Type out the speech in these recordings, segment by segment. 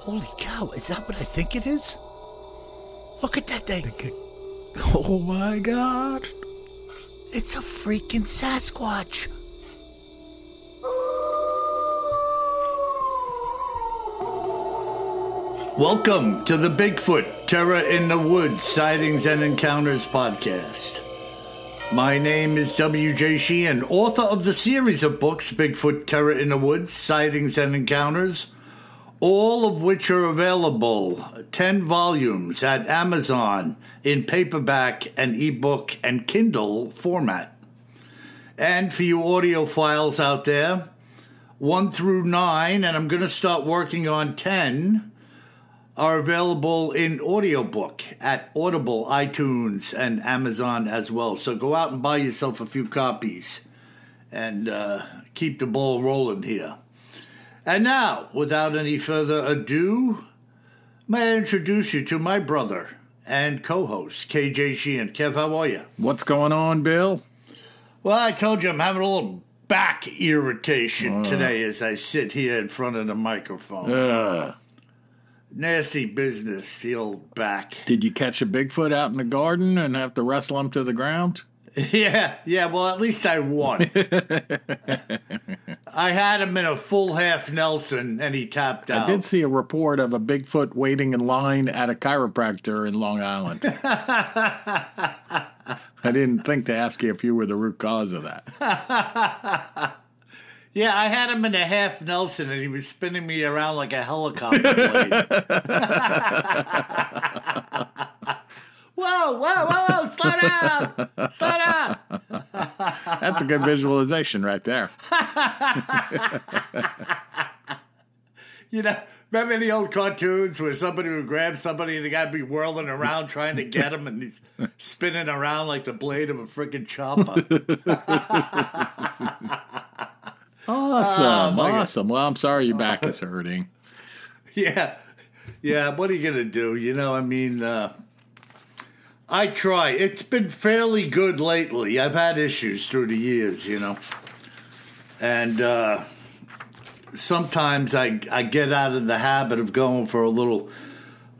Holy cow, is that what I think it is? Look at that thing. Think it- Oh my god. It's a freaking Sasquatch. Welcome to the Bigfoot Terror in the Woods Sightings and Encounters podcast. My name is W.J. Sheehan, author of the series of books Bigfoot Terror in the Woods Sightings and Encounters, all of which are available 10 volumes at Amazon in paperback and ebook and Kindle format. And for you audiophiles out there, 1 through 9, and I'm going to start working on 10, are available in audiobook at Audible, iTunes, and Amazon as well. So go out and buy yourself a few copies and uh, keep the ball rolling here. And now, without any further ado, may I introduce you to my brother and co host, KJ Sheehan. Kev, how are you? What's going on, Bill? Well, I told you I'm having a little back irritation today as I sit here in front of the microphone. Uh, Nasty business, the old back. did you catch a Bigfoot out in the garden and have to wrestle him to the ground? Yeah, yeah, well, at least I won. I had him in a full half Nelson and he tapped out. I did see a report of a Bigfoot waiting in line at a chiropractor in Long Island. I didn't think to ask you if you were the root cause of that. Yeah, I had him in a half Nelson and he was spinning me around like a helicopter blade. Whoa, whoa, whoa, whoa, slow down! Slow down! That's a good visualization right there. You know, remember the old cartoons where somebody would grab somebody and the guy would be whirling around trying to get him and he's spinning around like the blade of a freaking chopper? Awesome, God. awesome. Well, I'm sorry your back is hurting. yeah. Yeah, what are you to do? You know, I mean, uh, I try. It's been fairly good lately. I've had issues through the years, you know. And uh, sometimes I, I get out of the habit of going for a little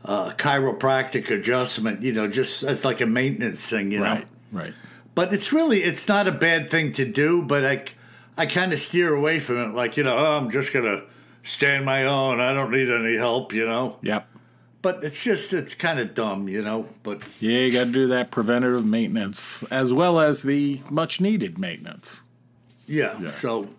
uh, chiropractic adjustment, you know, just it's like a maintenance thing, you know. Right, right. But it's really it's not a bad thing to do, but I I kind of steer away from it like, you know, oh, I'm just going to stand my own. I don't need any help, you know. Yep. But it's just it's kind of dumb, you know, but Yeah, you got to do that preventative maintenance as well as the much needed maintenance. yeah, So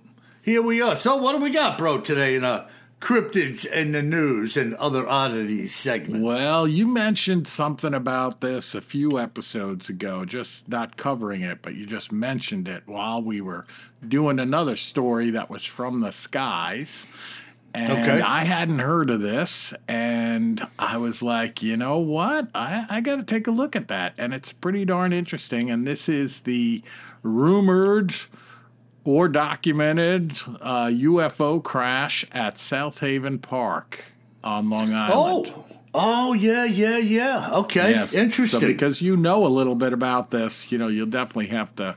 here we are. So what do we got, bro, today in a cryptids and the news and other oddities segment? Well, you mentioned something about this a few episodes ago, just not covering it, but you just mentioned it while we were doing another story that was from the skies. And Okay. I hadn't heard of this, and I was like, you know what? I, I got to take a look at that. And it's pretty darn interesting. And this is the rumored or documented uh, UFO crash at South Haven Park on Long Island. Oh. Oh, yeah, yeah, yeah. Okay. Yes. Interesting. So because you know a little bit about this, you know, you'll definitely have to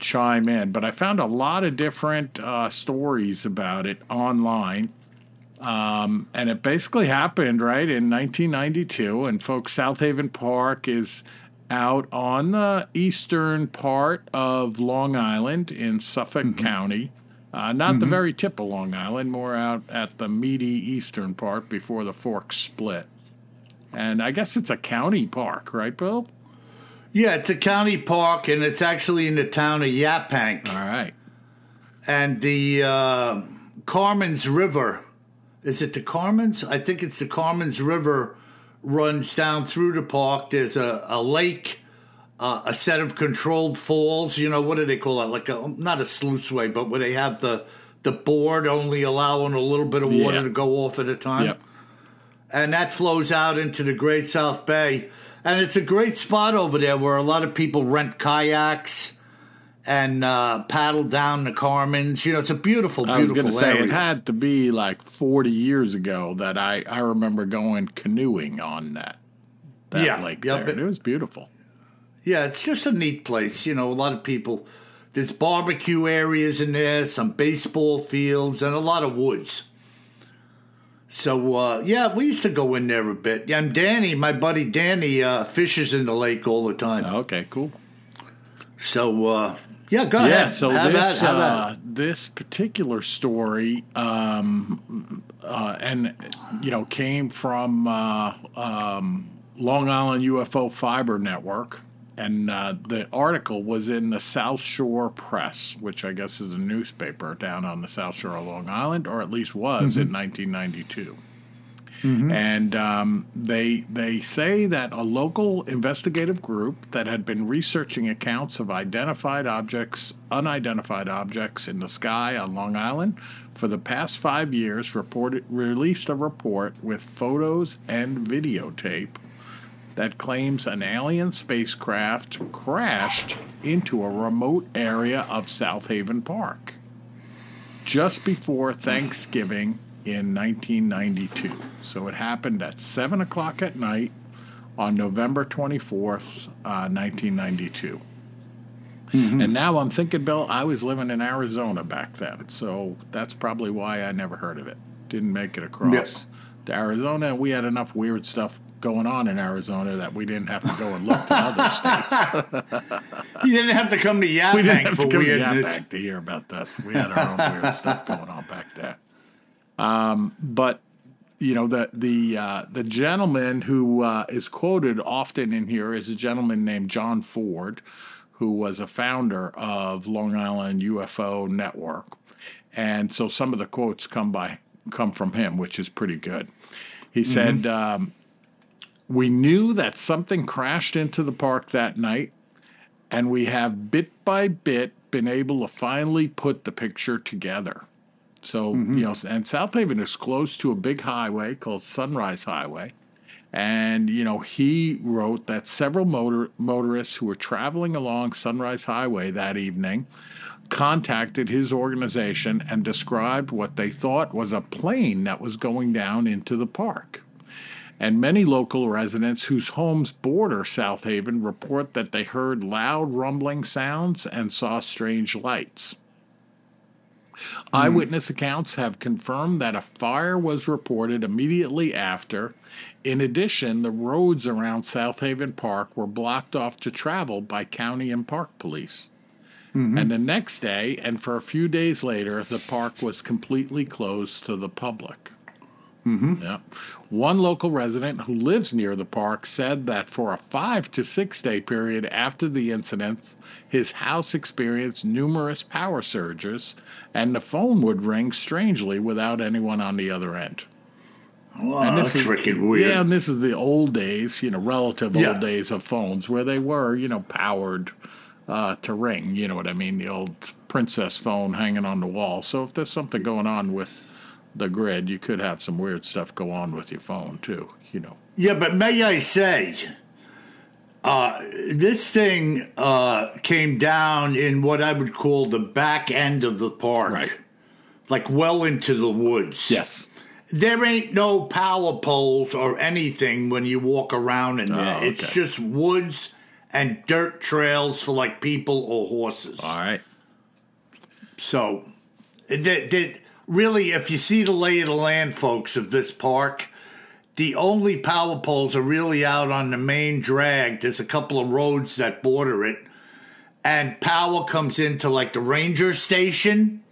chime in. But I found a lot of different uh, stories about it online. Um, and it basically happened right in 1992. And folks, South Haven Park is out on the eastern part of Long Island in Suffolk County. Uh, not the very tip of Long Island, more out at the meaty eastern part before the forks split. And I guess it's a county park, right, Bill? yeah, it's a county park and it's actually in the town of Yaphank. All right. and the uh, Carman's River. Is it the Carman's? I think it's the Carman's River runs down through the park. There's a, a lake, uh, a set of controlled falls. You know what do they call that? Like a not a sluiceway, but where they have the the board only allowing a little bit of water Yeah. to go off at a time. Yep. and that flows out into the Great South Bay. And it's a great spot over there where a lot of people rent kayaks and uh, paddle down the Carmans. You know, it's a beautiful, I was beautiful going to say it had to be like 40 years ago that I, I remember going canoeing on that that Yeah, lake yeah, there. but- it was beautiful. Yeah, it's just a neat place. You know, a lot of people. There's barbecue areas in there, some baseball fields, and a lot of woods. So uh, yeah, we used to go in there a bit. And Danny, my buddy Danny, uh, fishes in the lake all the time. Okay, cool. So uh, yeah, go Yeah, ahead. so Have this at it, have at uh, this particular story, um, uh, and you know, came from uh, um, Long Island UFO Fiber Network, and uh, the article was in the South Shore Press, which I guess is a newspaper down on the South Shore of Long Island, or at least was in 1992. And um, they they say that a local investigative group that had been researching accounts of identified objects, unidentified objects in the sky on Long Island for the past five years reported released a report with photos and videotape that claims an alien spacecraft crashed into a remote area of South Haven Park just before Thanksgiving in 1992. So it happened at 7 o'clock at night on November 24th, uh, 1992. And now I'm thinking, Bill, I was living in Arizona back then. So that's probably why I never heard of it. Didn't make it across to Arizona. We had enough weird stuff going on in Arizona that we didn't have to go and look to other states. You didn't have to come to Yap we didn't have for to come to to hear about this. We had our own weird stuff going on back there. Um, but you know the the uh, the gentleman who uh, is quoted often in here is a gentleman named John Ford, who was a founder of Long Island UFO Network, and so some of the quotes come by come from him, which is pretty good. He said. Um, we knew that something crashed into the park that night, and we have bit by bit been able to finally put the picture together. So, mm-hmm. you know, and South Haven is close to a big highway called Sunrise Highway. And, you know, he wrote that several motor, motorists who were traveling along Sunrise Highway that evening contacted his organization and described what they thought was a plane that was going down into the park and many local residents whose homes border South Haven report that they heard loud rumbling sounds and saw strange lights. Hmm. Eyewitness accounts have confirmed that a fire was reported immediately after. In addition, the roads around South Haven Park were blocked off to travel by county and park police. Mm-hmm. And the next day, and for a few days later, the park was completely closed to the public. Yeah. One local resident who lives near the park said that for a five to six day period after the incident, his house experienced numerous power surges and the phone would ring strangely without anyone on the other end. Wow, And that's is- freaking weird. Yeah, and this is the old days, you know, relative Yeah. old days of phones where they were, you know, powered uh, to ring. You know what I mean? The old princess phone hanging on the wall. So if there's something going on with the grid, you could have some weird stuff go on with your phone too. You know. Yeah, but may I say, uh, this thing uh, came down in what I would call the back end of the park. Right. Like well into the woods. Yes. There ain't no power poles or anything when you walk around in there. Oh, It's just woods and dirt trails for like people or horses. All right. So, it, it, it- really, if you see the lay of the land, folks, of this park, the only power poles are really out on the main drag. There's a couple of roads that border it, and power comes into like the ranger station.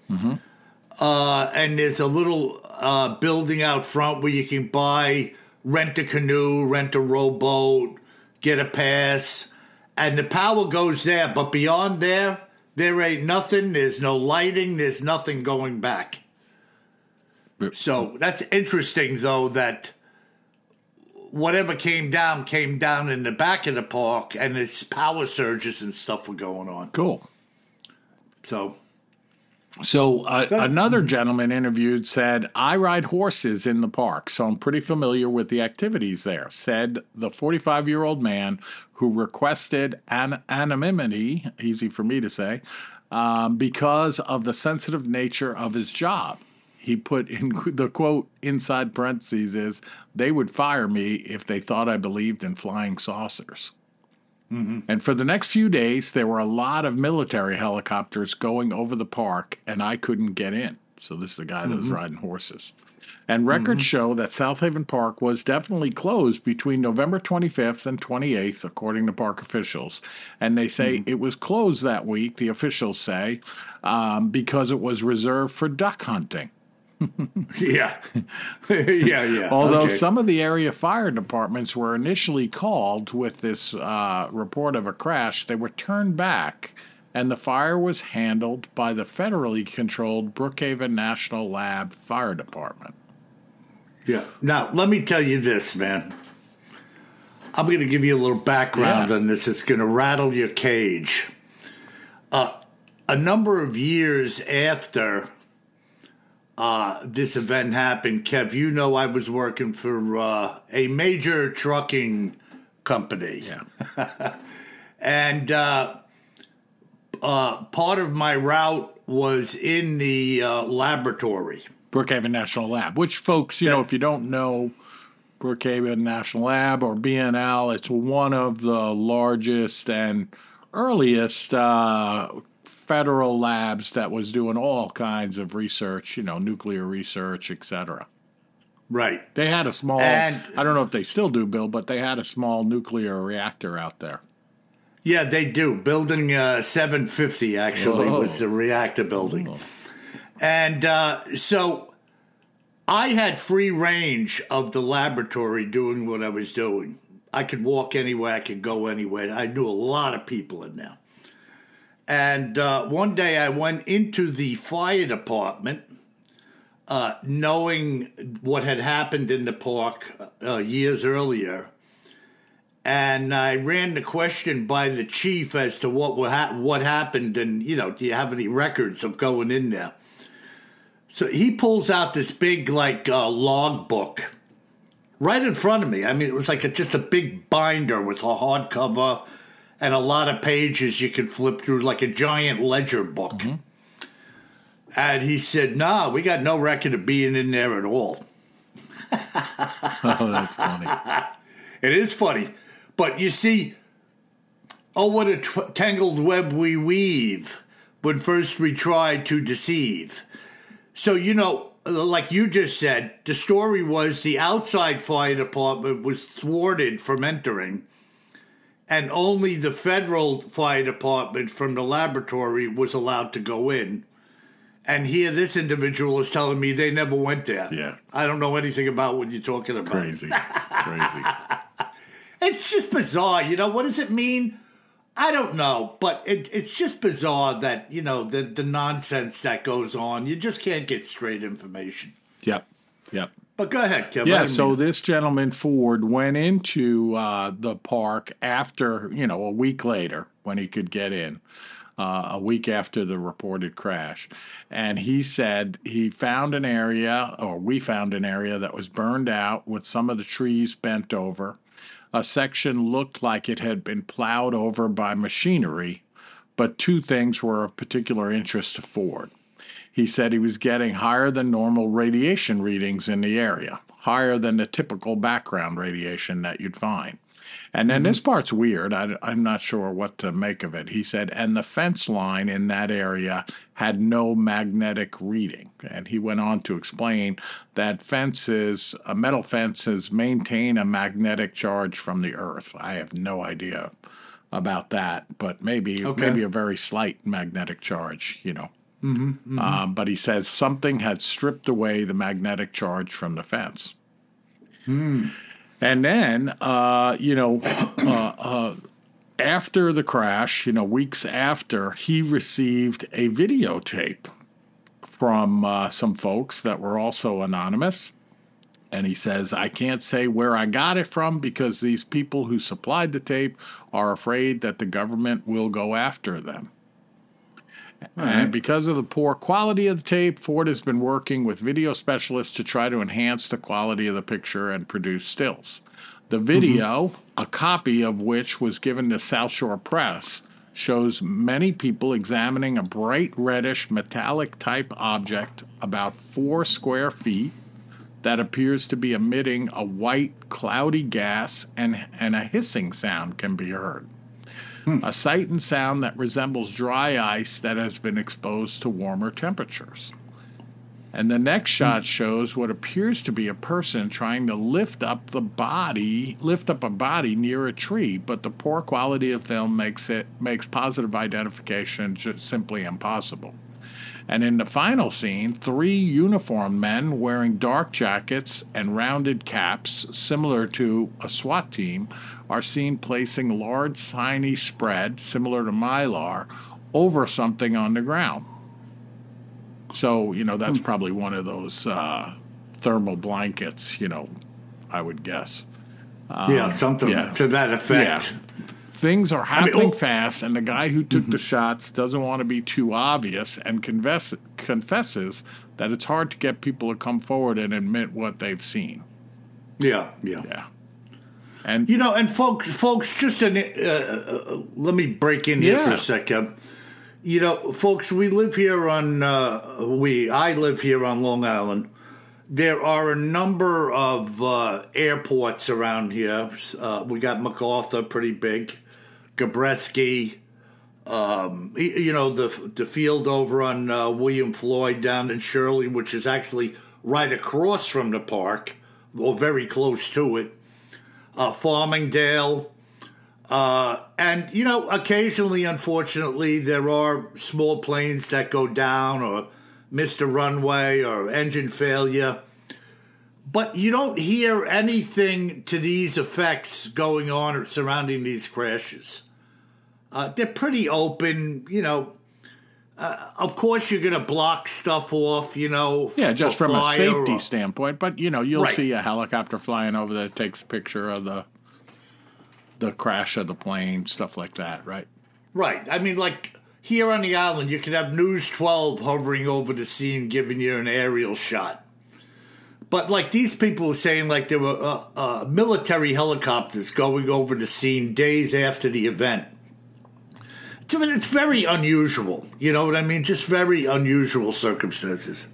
Uh, and there's a little uh, building out front where you can buy, rent a canoe, rent a rowboat, get a pass, and the power goes there. But beyond there, there ain't nothing. There's no lighting. There's nothing going back. So that's interesting, though, that whatever came down came down in the back of the park, and its power surges and stuff were going on. Cool. So, So uh, another gentleman interviewed said, "I ride horses in the park, so I'm pretty familiar with the activities there." Said the 45 year old man who requested an- anonymity, easy for me to say, um, because of the sensitive nature of his job. He put in the quote inside parentheses is, "They would fire me if they thought I believed in flying saucers." Mm-hmm. And for the next few days, there were a lot of military helicopters going over the park, and I couldn't get in. So this is the guy that was mm-hmm. riding horses. And records mm-hmm. show that South Haven Park was definitely closed between November 25th and 28th, according to park officials. And they say it was closed that week, the officials say, um, because it was reserved for duck hunting. Yeah. yeah, yeah. Although Okay. some of the area fire departments were initially called with this uh, report of a crash, they were turned back, and the fire was handled by the federally controlled Brookhaven National Lab Fire Department. Yeah. Now, let me tell you this, man. I'm going to give you a little background Yeah. on this. It's going to rattle your cage. Uh, a number of years after uh, this event happened, Kev, you know I was working for uh, a major trucking company. Yeah. and uh, uh, part of my route was in the uh, laboratory. Brookhaven National Lab, which folks, you know, if you don't know Brookhaven National Lab or BNL, it's one of the largest and earliest uh, federal labs that was doing all kinds of research, you know, nuclear research, et cetera. Right. They had a small, And- I don't know if they still do, Bill, but they had a small nuclear reactor out there. Yeah, they do. Building uh, 750 actually Whoa. was the reactor building. And uh, so I had free range of the laboratory doing what I was doing. I could walk anywhere, I could go anywhere. I knew a lot of people in there. And uh, one day I went into the fire department, uh, knowing what had happened in the park uh, years earlier and I ran the question by the chief as to what ha- what happened, and you know, do you have any records of going in there? So he pulls out this big like uh, log book right in front of me. I mean, it was like a, just a big binder with a hardcover and a lot of pages you could flip through, like a giant ledger book. Mm-hmm. And he said, "Nah, we got no record of being in there at all." Oh, that's funny. It is funny. But you see, oh, what a tw- tangled web we weave when first we try to deceive. So, you know, like you just said, the story was the outside fire department was thwarted from entering, and only the federal fire department from the laboratory was allowed to go in. And here, this individual is telling me they never went there. Yeah. I don't know anything about what you're talking about. Crazy. Crazy. It's just bizarre. You know, what does it mean? I don't know, but it, it's just bizarre that, you know, the, the nonsense that goes on. You just can't get straight information. Yep. Yep. But go ahead, Kevin. Yeah, so this gentleman Ford went into uh, the park after, you know, a week later when he could get in, uh, a week after the reported crash. And he said he found an area, or we found an area that was burned out with some of the trees bent over. A section looked like it had been plowed over by machinery, but two things were of particular interest to Ford. He said he was getting higher than normal radiation readings in the area, higher than the typical background radiation that you'd find. And then this part's weird. I, I'm not sure what to make of it. He said, and the fence line in that area had no magnetic reading. And he went on to explain that fences, uh, metal fences, maintain a magnetic charge from the earth. I have no idea about that, but maybe Okay. maybe a very slight magnetic charge, you know. Um, but he says something had stripped away the magnetic charge from the fence. And then, uh, you know, uh, uh, after the crash, you know, weeks after, he received a videotape from uh, some folks that were also anonymous. And he says, I can't say where I got it from because these people who supplied the tape are afraid that the government will go after them. And because of the poor quality of the tape, Ford has been working with video specialists to try to enhance the quality of the picture and produce stills. The video, a copy of which was given to South Shore Press, shows many people examining a bright reddish metallic type object about four square feet that appears to be emitting a white, cloudy gas, and, and a hissing sound can be heard. A sight and sound that resembles dry ice that has been exposed to warmer temperatures. And the next hmm. shot shows what appears to be a person trying to lift up the body, lift up a body near a tree, but the poor quality of film makes it makes positive identification just simply impossible. And in the final scene, three uniformed men wearing dark jackets and rounded caps, similar to a SWAT team, are seen placing large shiny spread, similar to mylar, over something on the ground. So, you know, that's probably one of those uh, thermal blankets, you know, I would guess. yeah, something yeah. to that effect. Yeah. Things are happening oh- fast, and the guy who took the shots doesn't want to be too obvious and confess, confesses that it's hard to get people to come forward and admit what they've seen. Yeah, yeah. Yeah. And You know, and folks, folks, just an, uh, uh, let me break in here for Yeah. a second. You know, folks, we live here on uh, we. I live here on Long Island. There are a number of uh, airports around here. Uh, we got MacArthur, pretty big. Gabreski, um, you know the the field over on uh, William Floyd down in Shirley, which is actually right across from the park, or very close to it uh, Farmingdale. Uh, and, you know, occasionally, unfortunately, there are small planes that go down or miss the runway or engine failure. But you don't hear anything to these effects going on or surrounding these crashes. Uh, they're pretty open, you know. Uh, of course, you're going to block stuff off, you know. yeah, just from a safety or- standpoint, but you know, you'll Right. see a helicopter flying over that takes a picture of the the crash of the plane, stuff like that, right? Right. I mean, like here on the island, you could have News 12 hovering over the scene, giving you an aerial shot. But like these people were saying, like there were uh, uh, military helicopters going over the scene days after the event. I mean, it's very unusual. You know what I mean? Just very unusual circumstances.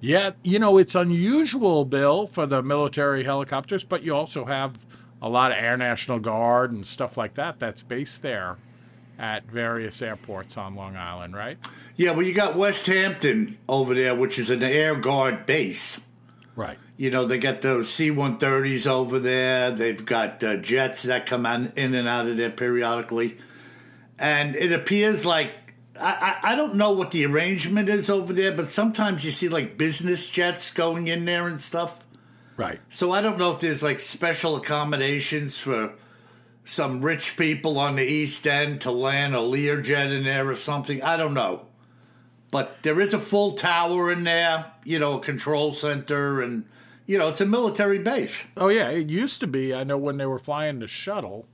Yeah, you know, it's unusual, Bill, for the military helicopters, but you also have a lot of Air National Guard and stuff like that that's based there at various airports on Long Island, right? Yeah, well, you got West Hampton over there, which is an Air Guard base. Right. You know, they got those C 130s over there. They've got uh, jets that come on, in and out of there periodically. And it appears like, I, I, I don't know what the arrangement is over there, but sometimes you see like business jets going in there and stuff. Right. So I don't know if there's like special accommodations for some rich people on the East End to land a Learjet in there or something. I don't know. But there is a full tower in there, you know, a control center, and, you know, it's a military base. Oh, yeah, it used to be. I know when they were flying the shuttle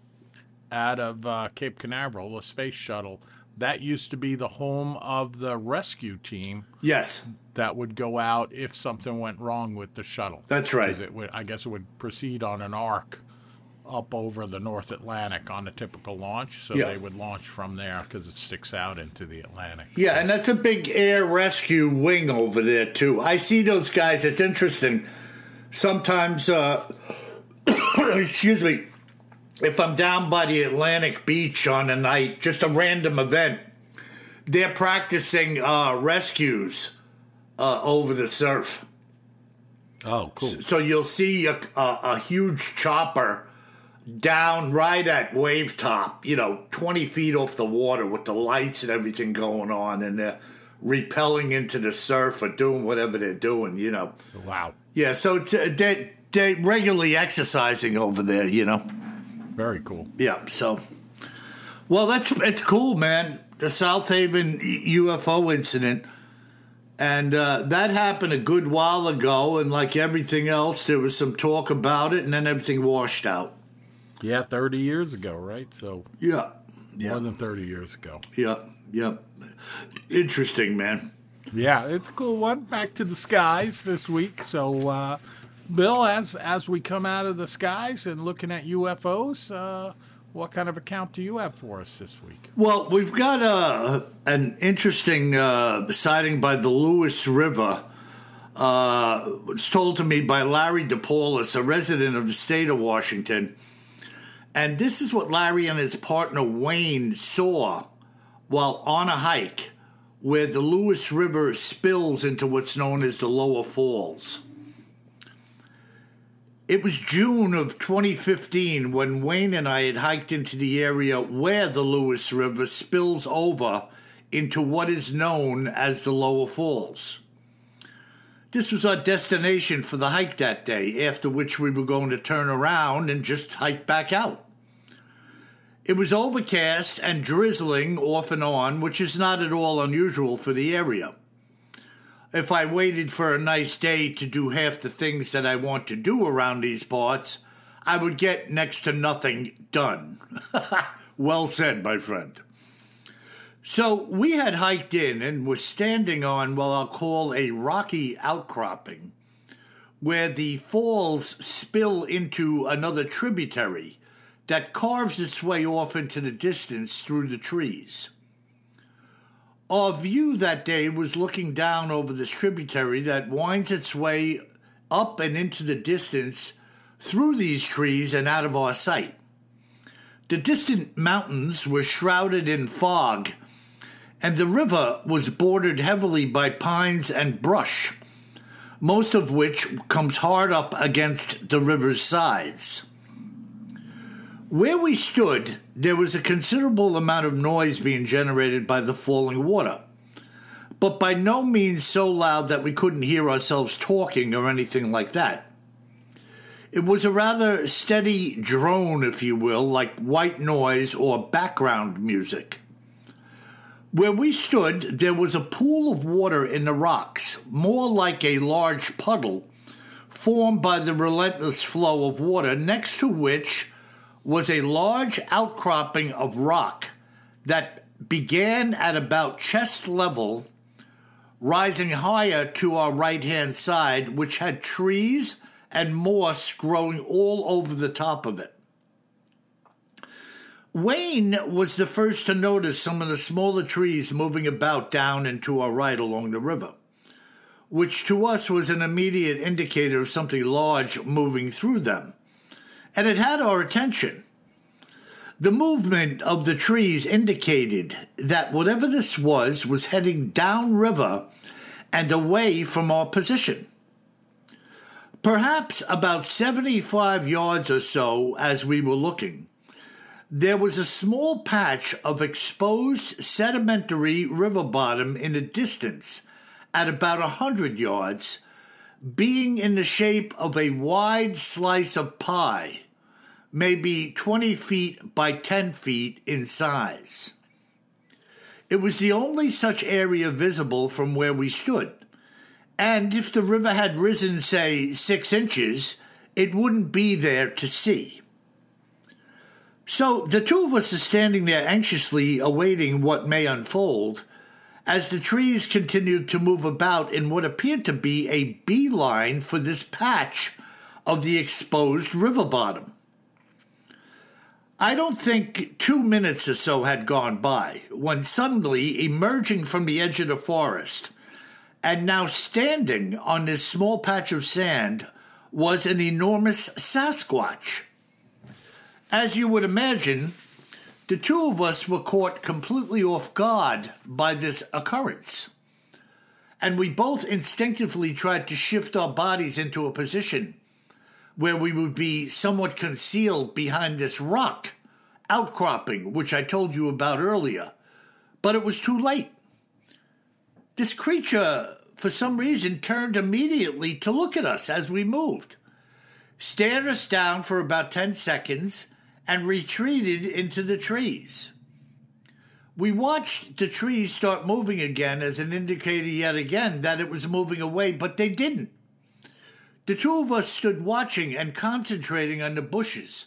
out of uh, Cape Canaveral, the space shuttle, that used to be the home of the rescue team Yes, that would go out if something went wrong with the shuttle. that's right. it would, I guess it would proceed on an arc up over the North Atlantic on a typical launch. So Yeah. they would launch from there because it sticks out into the Atlantic. Yeah, and that's a big air rescue wing over there too. I see those guys. It's interesting. Sometimes, uh, excuse me, if I'm down by the Atlantic beach on a night, just a random event, they're practicing uh, rescues uh, over the surf. Oh, cool. So you'll see a, a, a huge chopper down right at wave top, you know, 20 feet off the water with the lights and everything going on, and they're repelling into the surf or doing whatever they're doing, you know. Wow. Yeah, so they, they're regularly exercising over there, you know. Very cool. Yeah, so. Well, that's it's cool, man. The South Haven UFO incident. And uh, that happened a good while ago, and like everything else, there was some talk about it, and then everything washed out. Yeah, 30 years ago, right? So Yeah, yeah, more than 30 years ago. yeah, yeah. Interesting, man. Yeah, it's a cool one. Back to the skies this week. So, uh, Bill, as as we come out of the skies and looking at UFOs, uh, what kind of account do you have for us this week? Well, we've got uh, an interesting uh, sighting by the Lewis River. Uh, it's told to me by Larry DePaulis, a resident of the state of Washington. And this is what Larry and his partner Wayne saw while on a hike where the Lewis River spills into what's known as the Lower Falls. It was June of 2015 when Wayne and I had hiked into the area where the Lewis River spills over into what is known as the Lower Falls. This was our destination for the hike that day, after which we were going to turn around and just hike back out. It was overcast and drizzling off and on, which is not at all unusual for the area. If I waited for a nice day to do half the things that I want to do around these parts, I would get next to nothing done. well said, my friend. So we had hiked in and were standing on what I'll call a rocky outcropping, where the falls spill into another tributary that carves its way off into the distance through the trees. Our view that day was looking down over this tributary that winds its way up and into the distance through these trees and out of our sight. The distant mountains were shrouded in fog and the river was bordered heavily by pines and brush, most of which comes hard up against the river's sides. Where we stood, there was a considerable amount of noise being generated by the falling water, but by no means so loud that we couldn't hear ourselves talking or anything like that. It was a rather steady drone, if you will, like white noise or background music. Where we stood, there was a pool of water in the rocks, more like a large puddle, formed by the relentless flow of water, next to which was a large outcropping of rock that began at about chest level, rising higher to our right hand side, which had trees and moss growing all over the top of it. Wayne was the first to notice some of the smaller trees moving about down and to our right along the river, which to us was an immediate indicator of something large moving through them. And it had our attention. The movement of the trees indicated that whatever this was was heading downriver and away from our position. Perhaps about 75 yards or so as we were looking, there was a small patch of exposed sedimentary river bottom in the distance at about a hundred yards, being in the shape of a wide slice of pie, maybe 20 feet by 10 feet in size. It was the only such area visible from where we stood, and if the river had risen, say, six inches, it wouldn't be there to see. So the two of us are standing there anxiously awaiting what may unfold as the trees continued to move about in what appeared to be a beeline for this patch of the exposed river bottom. I don't think two minutes or so had gone by when suddenly, emerging from the edge of the forest, and now standing on this small patch of sand, was an enormous Sasquatch. As you would imagine, the two of us were caught completely off guard by this occurrence. And we both instinctively tried to shift our bodies into a position where we would be somewhat concealed behind this rock outcropping, which I told you about earlier. But it was too late. This creature, for some reason, turned immediately to look at us as we moved, stared us down for about 10 seconds, and retreated into the trees. We watched the trees start moving again as an indicator yet again that it was moving away, but they didn't. The two of us stood watching and concentrating on the bushes,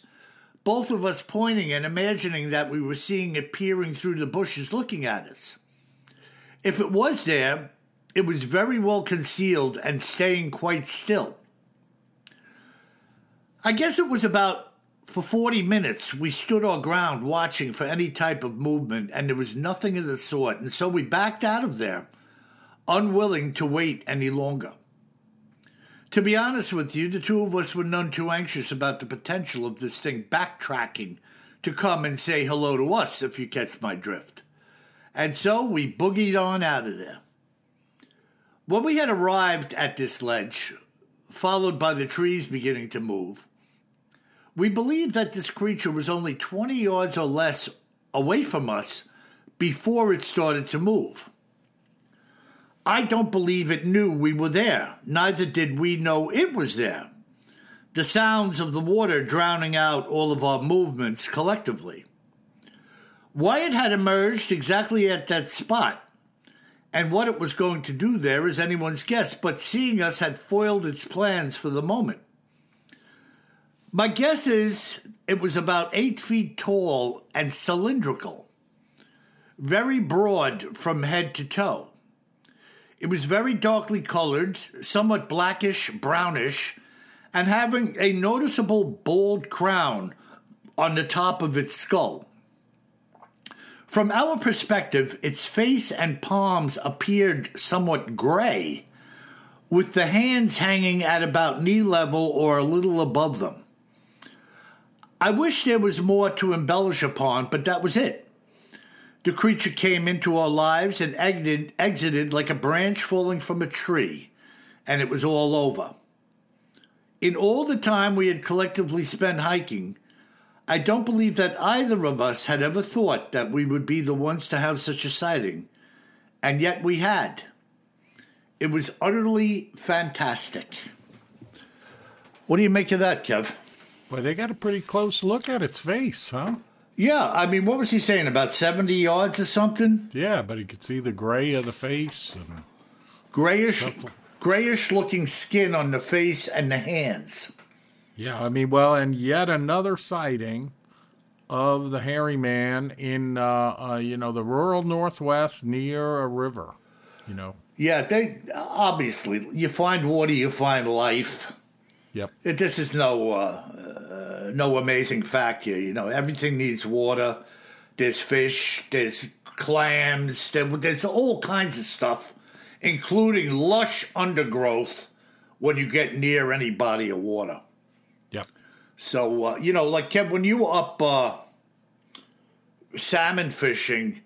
both of us pointing and imagining that we were seeing it peering through the bushes looking at us. If it was there, it was very well concealed and staying quite still. I guess it was about for 40 minutes we stood our ground watching for any type of movement, and there was nothing of the sort, and so we backed out of there, unwilling to wait any longer. To be honest with you, the two of us were none too anxious about the potential of this thing backtracking to come and say hello to us, if you catch my drift. And so we boogied on out of there. When we had arrived at this ledge, followed by the trees beginning to move, we believed that this creature was only 20 yards or less away from us before it started to move. I don't believe it knew we were there, neither did we know it was there. The sounds of the water drowning out all of our movements collectively. Why it had emerged exactly at that spot and what it was going to do there is anyone's guess, but seeing us had foiled its plans for the moment. My guess is it was about eight feet tall and cylindrical, very broad from head to toe. It was very darkly colored, somewhat blackish, brownish, and having a noticeable bald crown on the top of its skull. From our perspective, its face and palms appeared somewhat gray, with the hands hanging at about knee level or a little above them. I wish there was more to embellish upon, but that was it. The creature came into our lives and exited, exited like a branch falling from a tree, and it was all over. In all the time we had collectively spent hiking, I don't believe that either of us had ever thought that we would be the ones to have such a sighting, and yet we had. It was utterly fantastic. What do you make of that, Kev? Well, they got a pretty close look at its face, huh? Yeah, I mean, what was he saying? About 70 yards or something? Yeah, but he could see the gray of the face and Grayish, Shuffle. grayish looking skin on the face and the hands. yeah, I mean, well, and yet another sighting of the hairy man in uh, uh you know the rural northwest near a river, you know. Yeah, they obviously you find water, you find life. Yep. It, this is no uh, uh, no amazing fact here. You know, everything needs water. There's fish. There's clams. There, there's all kinds of stuff, including lush undergrowth when you get near any body of water. Yep. So uh, you know, like Kev, when you were up uh, salmon fishing,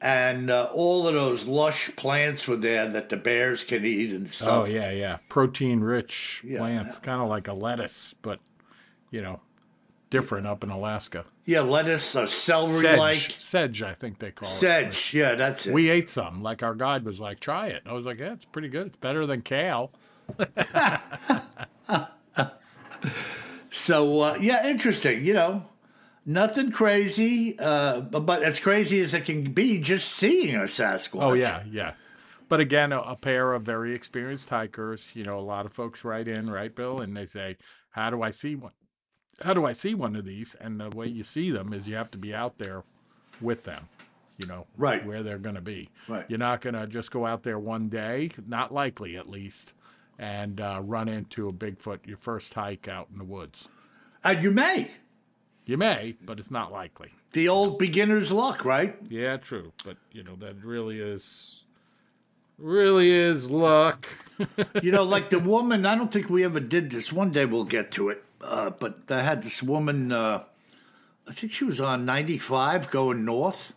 and uh, all of those lush plants were there that the bears can eat and stuff. Oh yeah, yeah. Protein rich Yeah. plants, kind of like a lettuce, but you know, different up in Alaska. yeah, lettuce, uh, celery like sedge, I think they call it. sedge. Yeah, that's it. We ate some. Like our guide was like, "Try it." I was like, "Yeah, it's pretty good. It's better than kale." So uh, yeah, interesting. You know, nothing crazy, uh, but as crazy as it can be, just seeing a Sasquatch. Oh yeah, yeah. But again, a, a pair of very experienced hikers. You know, a lot of folks write in, right, Bill, and they say, "How do I see one? How do I see one of these?" And the way you see them is you have to be out there with them. You know, Right. where they're going to be. Right. You're not going to just go out there one day, not likely at least, and uh, run into a Bigfoot your first hike out in the woods. and you may You may, but it's not likely. the old beginner's luck, right? Yeah, true. But you know that really is, really is luck. you know, like the woman. I don't think we ever did this. One day we'll get to it. Uh, but I had this woman. Uh, I think she was on ninety five going north,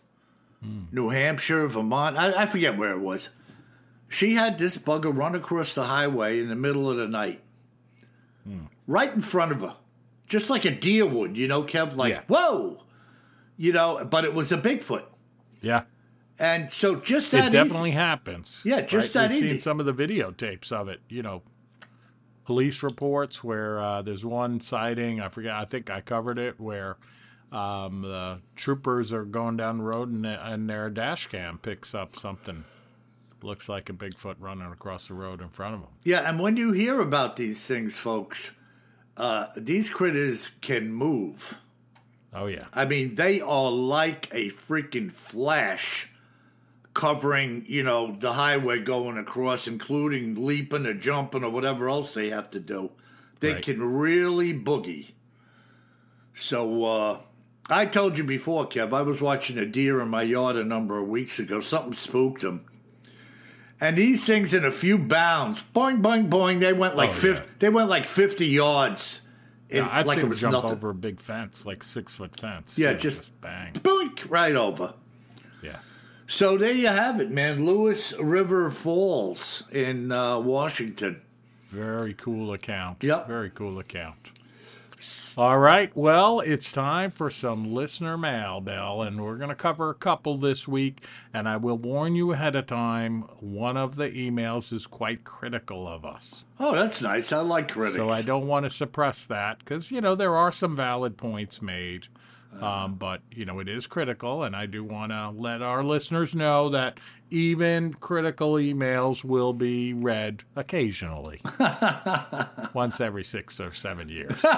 New Hampshire, Vermont. I, I forget where it was. She had this bugger run across the highway in the middle of the night, right in front of her, just like a deer would. You know, Kev, like Yeah. whoa, you know. But it was a Bigfoot, Yeah, and so just that it easy- definitely happens. Yeah, just that We've easy. Seen some of the videotapes of it. You know, police reports where uh, there's one sighting. I forget. I think I covered it where. Um, the troopers are going down the road and, and their dash cam picks up something. Looks like a Bigfoot running across the road in front of them. Yeah, and when do you hear about these things, folks, uh, these critters can move. Oh yeah. I mean, they are like a freaking flash covering, you know, the highway going across, including leaping or jumping or whatever else they have to do. They Right. can really boogie. So, uh, I told you before, Kev, I was watching a deer in my yard a number of weeks ago. Something spooked them. And these things in a few bounds, boing, boing, boing, they went like Oh, 50, they went like 50 yards. in- Yeah, I'd like it was jump nothing. over a big fence, like six foot fence. Yeah, You know, just- bang. Boink, right over. Yeah. So there you have it, man. Lewis River Falls in uh, Washington. Very cool account. Yep. Very cool account. All right. Well, it's time for some listener mail, Bill, and we're going to cover a couple this week. And I will warn you ahead of time one of the emails is quite critical of us. Oh, that's nice. I like critics. So I don't want to suppress that because, you know, there are some valid points made. Um, but, you know, it is critical. And I do want to let our listeners know that even critical emails will be read occasionally, once every six or seven years. so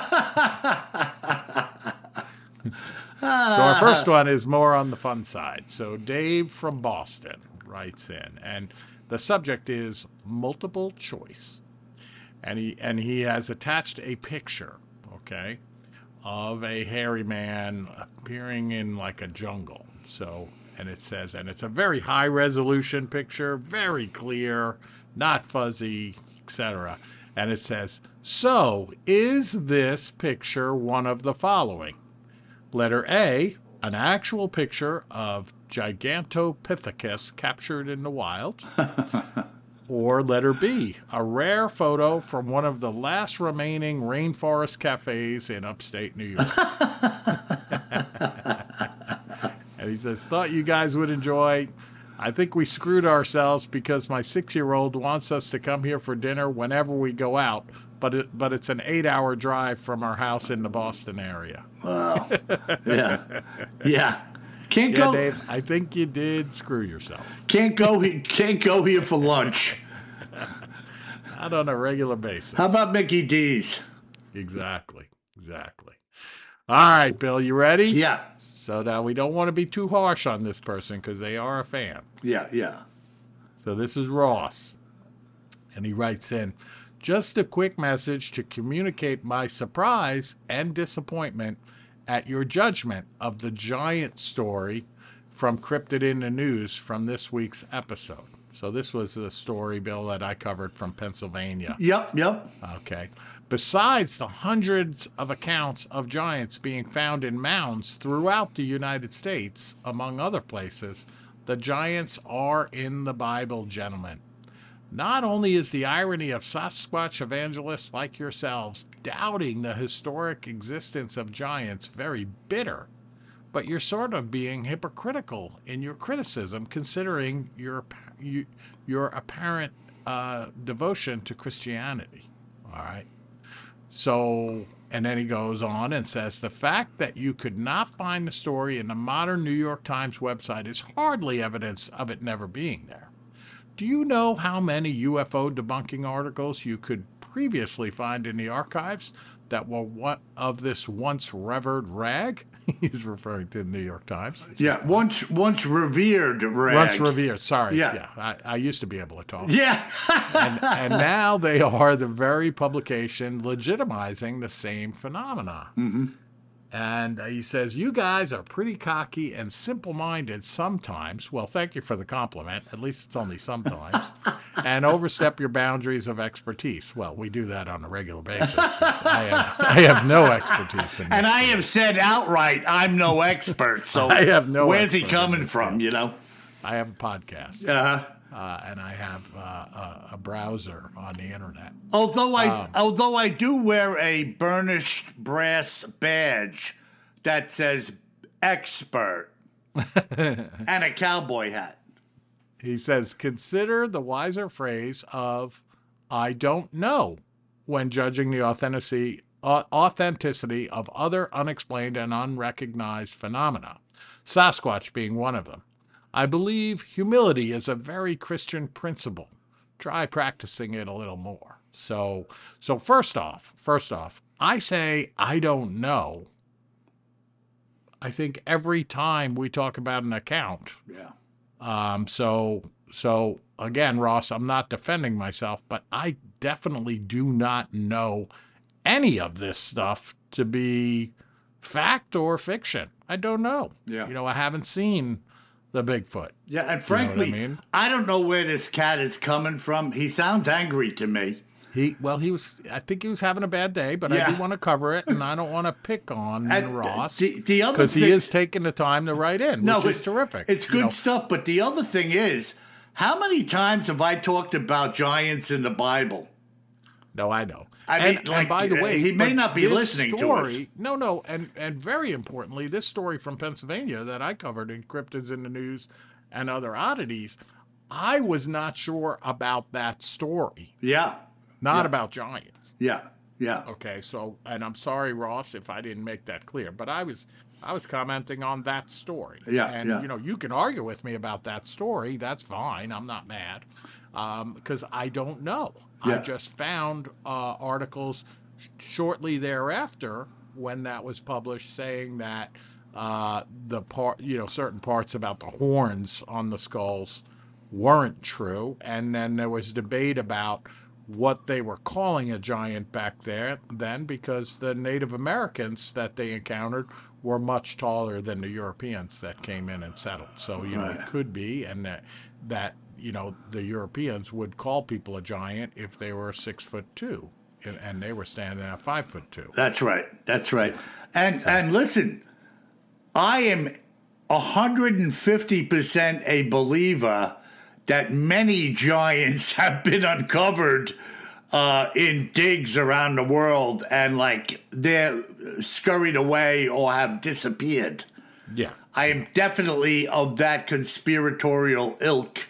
our first one is more on the fun side. So Dave from Boston writes in, and the subject is multiple choice and he and he has attached a picture, okay, of a hairy man appearing in like a jungle. So, and it says, and it's a very high resolution picture, very clear, not fuzzy, etc. And it says, so is this picture one of the following? Letter A, an actual picture of Gigantopithecus captured in the wild. Or letter B, a rare photo from one of the last remaining rainforest cafes in upstate New York. and he says, Thought you guys would enjoy. I think we screwed ourselves because my six year old wants us to come here for dinner whenever we go out, but, it, but it's an eight hour drive from our house in the Boston area. Wow. yeah. Yeah. Can't Yeah, go. Dave, I think you did screw yourself. Can't go. Can't go here for lunch. Not on a regular basis. How about Mickey D's? Exactly. Exactly. All right, Bill, you ready? Yeah. So now we don't want to be too harsh on this person because they are a fan. Yeah. Yeah. So this is Ross. And he writes in just a quick message to communicate my surprise and disappointment at your judgment of the giant story from Cryptid in the News from this week's episode. So this was the story, Bill, that I covered from Pennsylvania. Yep. Yep. Okay. Besides the hundreds of accounts of giants being found in mounds throughout the United States, among other places, the giants are in the Bible, gentlemen. Not only is the irony of Sasquatch evangelists like yourselves doubting the historic existence of giants very bitter, but you're sort of being hypocritical in your criticism, considering your your apparent uh, devotion to Christianity. All right. So, and then he goes on and says the fact that you could not find the story in the modern New York Times website is hardly evidence of it never being there. Do you know how many UFO debunking articles you could previously find in the archives that were what of this once revered rag? He's referring to the New York Times. Yeah. Once. Once revered. Rag. Once revered. Sorry. Yeah. Yeah. I, I used to be able to talk. Yeah. and, and now they are the very publication legitimizing the same phenomena. Mm-hmm. And uh, he says, You guys are pretty cocky and simple minded sometimes. Well, thank you for the compliment. At least it's only sometimes. and overstep your boundaries of expertise. Well, we do that on a regular basis. I have, I have no expertise in. And I have said outright, I'm no expert. So I have no Where's he coming from? You know. I have a podcast. Uh, Uh, and I have uh, a, a browser on the internet. although I Um, although I do wear a burnished brass badge that says expert and a cowboy hat. He says, consider the wiser phrase of I don't know when judging the authenticity, uh, authenticity of other unexplained and unrecognized phenomena, Sasquatch being one of them. I believe humility is a very Christian principle. Try practicing it a little more. So, so first off, first off, I say I don't know I think every time we talk about an account. Yeah. Um, so so again, Ross, I'm not defending myself, but I definitely do not know any of this stuff to be fact or fiction. I don't know. Yeah. You know, I haven't seen the Bigfoot. Yeah, and know I frankly, I, don't know where this cat is coming from. He sounds angry to me. He well, he was. I think he was having a bad day, but I do want to cover it, and I don't want to pick on And Ross the- the other because he is taking the time to write in, which is terrific. It's you good know. stuff. But the other thing is, how many times have I talked about giants in the Bible? No, I know. I and, mean, like, and by the way, he may not be listening to us. story, No, no, and and very importantly, this story from Pennsylvania that I covered in Cryptids in the News and other oddities, I was not sure about that story, Yeah, not about giants. yeah, yeah. Okay, so and I'm sorry, Ross, if I didn't make that clear, but I was I was commenting on that story. Yeah, and yeah. you know you can argue with me about that story. That's fine. I'm not mad um, because I don't know. I just found uh, articles shortly thereafter when that was published saying that uh, the part you know certain parts about the horns on the skulls weren't true, and then there was debate about what they were calling a giant back there then because the Native Americans that they encountered were much taller than the Europeans that came in and settled. So you know it could be, and that, that you know the Europeans would call people a giant if they were six foot two, and, and they were standing at five foot two. That's right. That's right. And and listen, I am hundred and fifty percent a believer that many giants have been uncovered uh, in digs around the world, and like they're scurried away or have disappeared. Yeah. I am definitely of that conspiratorial ilk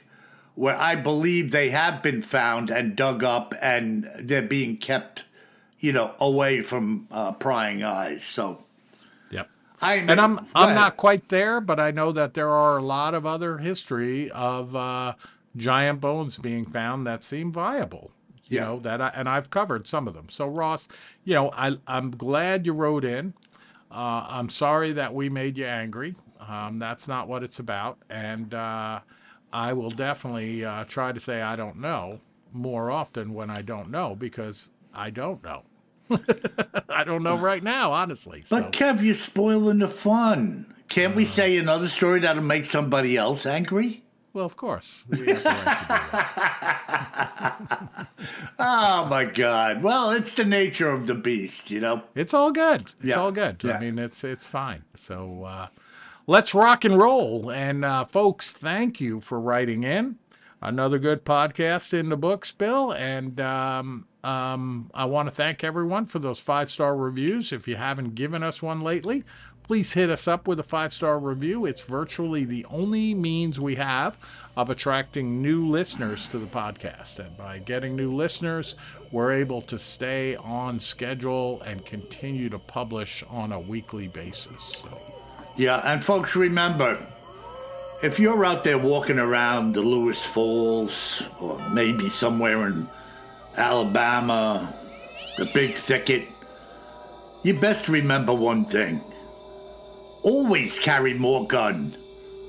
where I believe they have been found and dug up and they're being kept, you know, away from uh, prying eyes. So Yep. I and I'm I'm ahead. not quite there, but I know that there are a lot of other history of uh, giant bones being found that seem viable. You Yeah. know that, I, and I've covered some of them. So Ross, you know, I I'm glad you wrote in. Uh, I'm sorry that we made you angry. Um, that's not what it's about, and uh, I will definitely uh, try to say I don't know more often when I don't know because I don't know. I don't know right now, honestly. so. But Kev, you're spoiling the fun. Can't we say another story that'll make somebody else angry? Well, of course. We have to. Oh my God! Well, it's the nature of the beast, you know. It's all good. It's Yeah, all good. yeah. I mean, it's it's fine. So uh, let's rock and roll. And uh, folks, thank you for writing in. Another good podcast in the books, Bill. And um, um, I want to thank everyone for those five star reviews. If you haven't given us one lately, please hit us up with a five star review. It's virtually the only means we have of attracting new listeners to the podcast. And by getting new listeners, we're able to stay on schedule and continue to publish on a weekly basis. So, Yeah, and folks, remember, if you're out there walking around the Lewis Falls or maybe somewhere in Alabama, the big thicket, you best remember one thing. Always carry more gun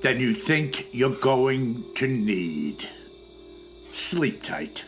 than you think you're going to need. Sleep tight.